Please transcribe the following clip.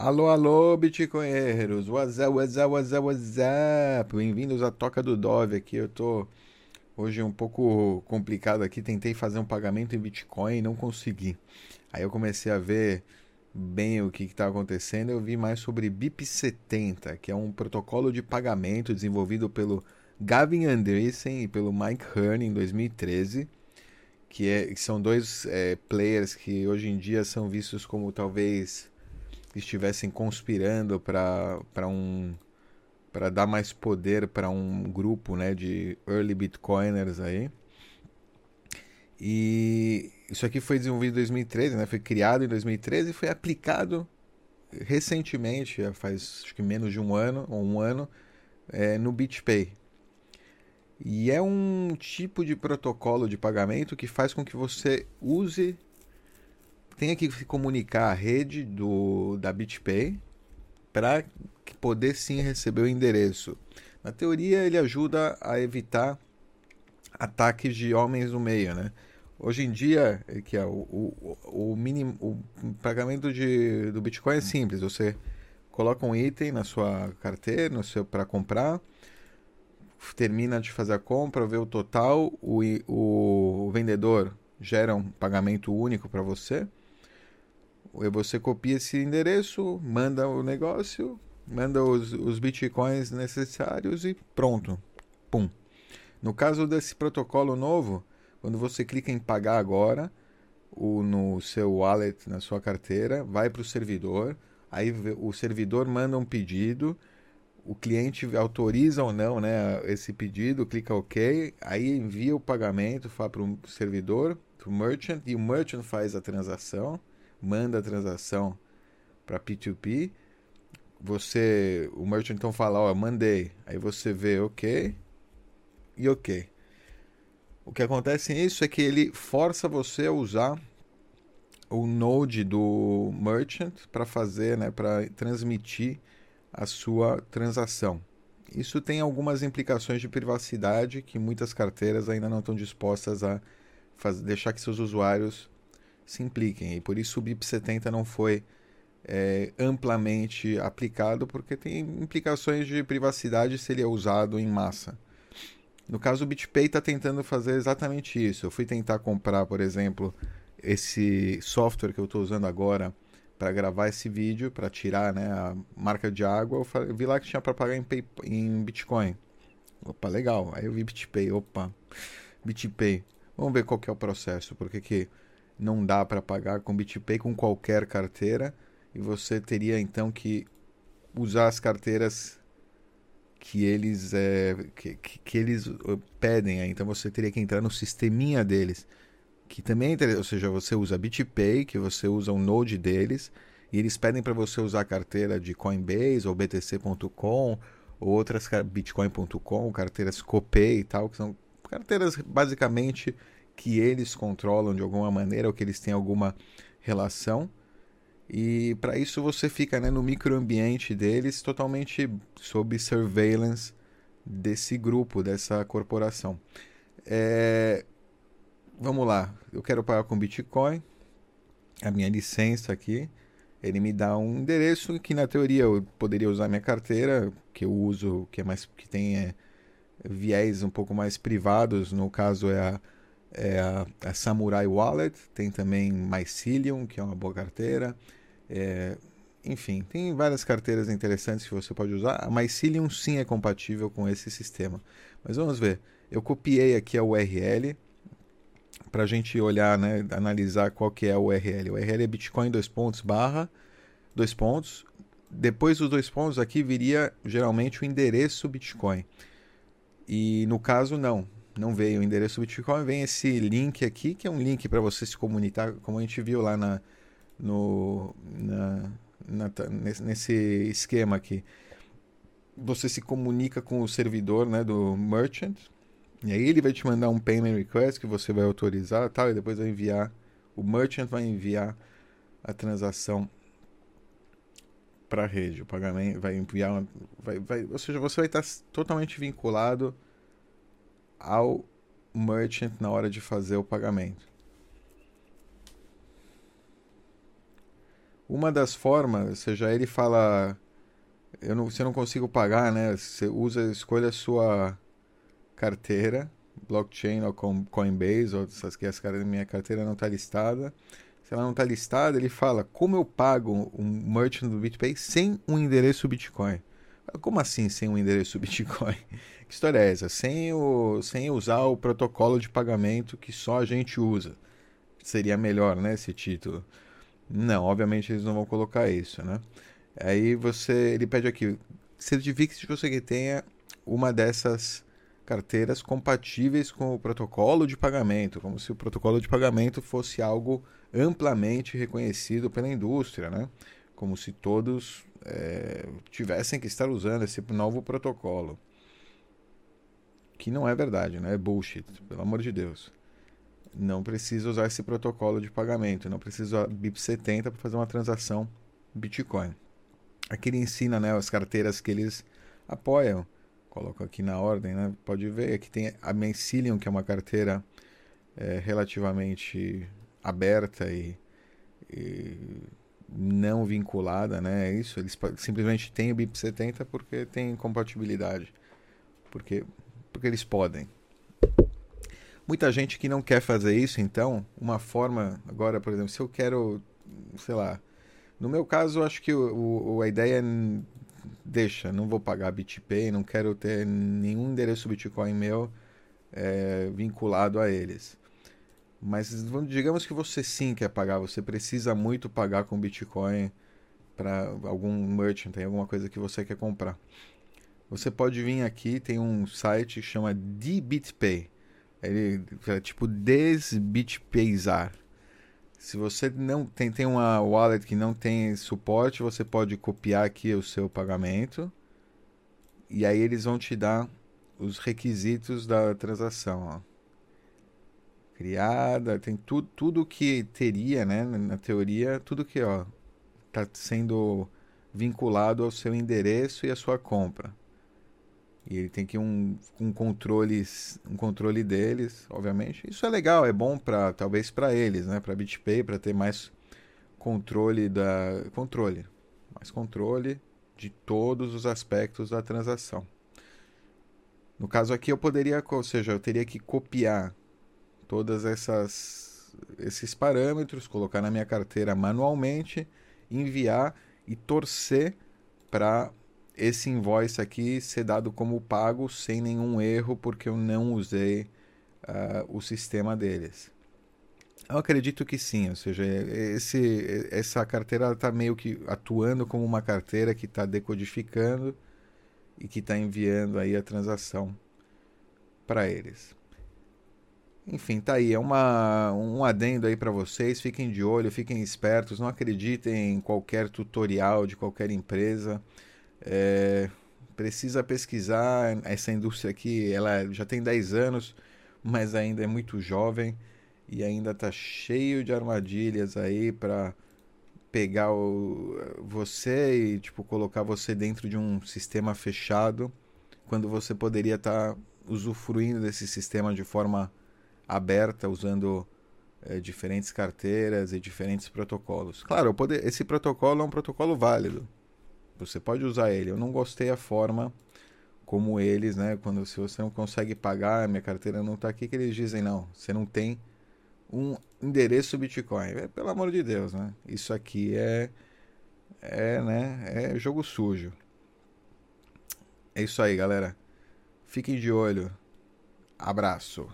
Alô, alô, bitcoinheiros! What's up, what's up? Bem-vindos à Toca do Dove aqui. Eu tô hoje um pouco complicado aqui. Tentei fazer um pagamento em Bitcoin e não consegui. Aí eu comecei a ver bem o que está acontecendo. Eu vi mais sobre BIP70, que é um protocolo de pagamento desenvolvido pelo Gavin Andreessen e pelo Mike Hearn em 2013. Que, é, que são dois é, players que hoje em dia são vistos como talvez estivessem conspirando para um para dar mais poder para um grupo né, de early bitcoiners aí. E isso aqui foi desenvolvido em 2013, né? Foi criado em 2013 e foi aplicado recentemente, faz acho que menos de um ano ou um ano, é, no BitPay. E é um tipo de protocolo de pagamento que faz com que você use tenha que comunicar a rede do, da BitPay para poder sim receber o endereço. Na teoria, ele ajuda a evitar ataques de homens no meio, né? Hoje em dia, que é o, o, o, mínimo, o pagamento de, do Bitcoin é simples. Você coloca um item na sua carteira, no seu para comprar, termina de fazer a compra, vê o total, o, o vendedor gera um pagamento único para você você copia esse endereço, manda o negócio, manda os, os bitcoins necessários e pronto. Pum. No caso desse protocolo novo, quando você clica em pagar agora, o, no seu wallet, na sua carteira, vai para o servidor, aí o servidor manda um pedido, o cliente autoriza ou não né, esse pedido, clica OK, aí envia o pagamento para o servidor, para o merchant, e o merchant faz a transação manda a transação para P2P, você, o merchant então fala, ó, mandei, aí você vê ok e ok. O que acontece nisso é que ele força você a usar o node do merchant para fazer, né, para transmitir a sua transação. Isso tem algumas implicações de privacidade que muitas carteiras ainda não estão dispostas a fazer, deixar que seus usuários se impliquem. E por isso o BIP 70 não foi é, amplamente aplicado, porque tem implicações de privacidade se ele é usado em massa. No caso, o BitPay está tentando fazer exatamente isso. Eu fui tentar comprar, por exemplo, esse software que eu estou usando agora para gravar esse vídeo, para tirar né, a marca de água. Eu vi lá que tinha para pagar em, pay, em Bitcoin. Opa, legal. Aí eu vi BitPay. Opa, BitPay. Vamos ver qual que é o processo. Porque que não dá para pagar com BitPay com qualquer carteira. E você teria então que usar as carteiras que eles é, que, que, eles uh, pedem então você teria que entrar no sisteminha deles que também é ou seja você usa BitPay que você usa o node deles e eles pedem para você usar a carteira de Coinbase ou BTC.com ou outras Bitcoin.com carteiras Copay e tal que são carteiras basicamente que eles controlam de alguma maneira ou que eles têm alguma relação. E para isso você fica né, no microambiente deles totalmente sob surveillance desse grupo, dessa corporação. É... Vamos lá, eu quero pagar com Bitcoin, a minha licença aqui, ele me dá um endereço que na teoria eu poderia usar minha carteira, que eu uso, que é mais que tem é, viés um pouco mais privados, no caso é a é a, a, Samurai Wallet, tem também Mycelium, que é uma boa carteira. É, enfim, tem várias carteiras interessantes que você pode usar. A Mycelium sim é compatível com esse sistema. Mas vamos ver. Eu copiei aqui a URL para a gente olhar, né, analisar qual que é a URL. O URL é bitcoin dois pontos barra dois pontos. Depois dos dois pontos aqui viria geralmente o endereço Bitcoin. E no caso não, não veio o endereço Bitcoin, vem esse link aqui, que é um link para você se comunicar, como a gente viu lá na, no, na, na, nesse esquema aqui. Você se comunica com o servidor né, do merchant, e aí ele vai te mandar um payment request que você vai autorizar tal, e depois vai enviar, o merchant vai enviar a transação para a rede. O pagamento vai enviar, vai, vai, ou seja, você vai estar totalmente vinculado ao merchant na hora de fazer o pagamento. Uma das formas, ou seja, ele fala, eu não, você não consigo pagar, né? Você usa, escolha a sua carteira, blockchain ou Coinbase, ou essas que as minha carteira não está listada. Se ela não está listada, ele fala como eu pago um merchant do BitPay sem um endereço Bitcoin. Como assim sem um endereço Bitcoin? Que história é essa? Sem, o, sem usar o protocolo de pagamento que só a gente usa. Seria melhor, né, esse título. Não, obviamente eles não vão colocar isso, né? Aí você, ele pede aqui, certifique-se que você tenha uma dessas carteiras compatíveis com o protocolo de pagamento, como se o protocolo de pagamento fosse algo amplamente reconhecido pela indústria, né? Como se todos é, tivessem que estar usando esse novo protocolo. Que não é verdade, né? É bullshit, pelo amor de Deus não precisa usar esse protocolo de pagamento, não precisa usar BIP70 para fazer uma transação Bitcoin. Aqui ele ensina né, as carteiras que eles apoiam. Coloco aqui na ordem, né? Pode ver, aqui tem a Mencilium, que é uma carteira é, relativamente aberta e, e, não vinculada, né? É isso, eles simplesmente têm o BIP70 porque tem compatibilidade. Porque, porque eles podem. Muita gente que não quer fazer isso, então, uma forma, agora, por exemplo, se eu quero, sei lá, no meu caso, acho que o, o, a ideia é deixa, não vou pagar BitPay, não quero ter nenhum endereço Bitcoin meu é, vinculado a eles. Mas digamos que você sim quer pagar, você precisa muito pagar com Bitcoin para algum merchant, tem alguma coisa que você quer comprar. Você pode vir aqui, tem um site que chama DBitPay. Ele é tipo desbitpeizar. Se você não tem, tem uma wallet que não tem suporte, você pode copiar aqui o seu pagamento e aí eles vão te dar os requisitos da transação. Ó. Criada, tem tudo, tudo que teria, né, na teoria, tudo que ó está sendo vinculado ao seu endereço e à sua compra. E ele tem que um, um controle um controle deles, obviamente. Isso é legal, é bom para talvez para eles, né, para BitPay, para ter mais controle da controle, mais controle de todos os aspectos da transação. No caso aqui eu poderia, ou seja, eu teria que copiar todas essas esses parâmetros, colocar na minha carteira manualmente, enviar e torcer para esse invoice aqui ser dado como pago sem nenhum erro, porque eu não usei uh, o sistema deles. Eu acredito que sim, ou seja, esse, essa carteira está meio que atuando como uma carteira que está decodificando e que está enviando aí a transação para eles. Enfim, tá aí, é uma, um adendo aí para vocês, fiquem de olho, fiquem espertos, não acreditem em qualquer tutorial de qualquer empresa. É, precisa pesquisar essa indústria aqui, ela já tem 10 anos, mas ainda é muito jovem e ainda está cheio de armadilhas aí para pegar o, você e tipo colocar você dentro de um sistema fechado, quando você poderia estar tá usufruindo desse sistema de forma aberta, usando é, diferentes carteiras e diferentes protocolos. Claro, poder, esse protocolo é um protocolo válido. Você pode usar ele. Eu não gostei a forma como eles, né? Quando se você não consegue pagar, minha carteira não está aqui, que eles dizem não, você não tem um endereço Bitcoin. É, pelo amor de Deus, né? Isso aqui é é, né? É jogo sujo. É isso aí, galera. Fiquem de olho. Abraço.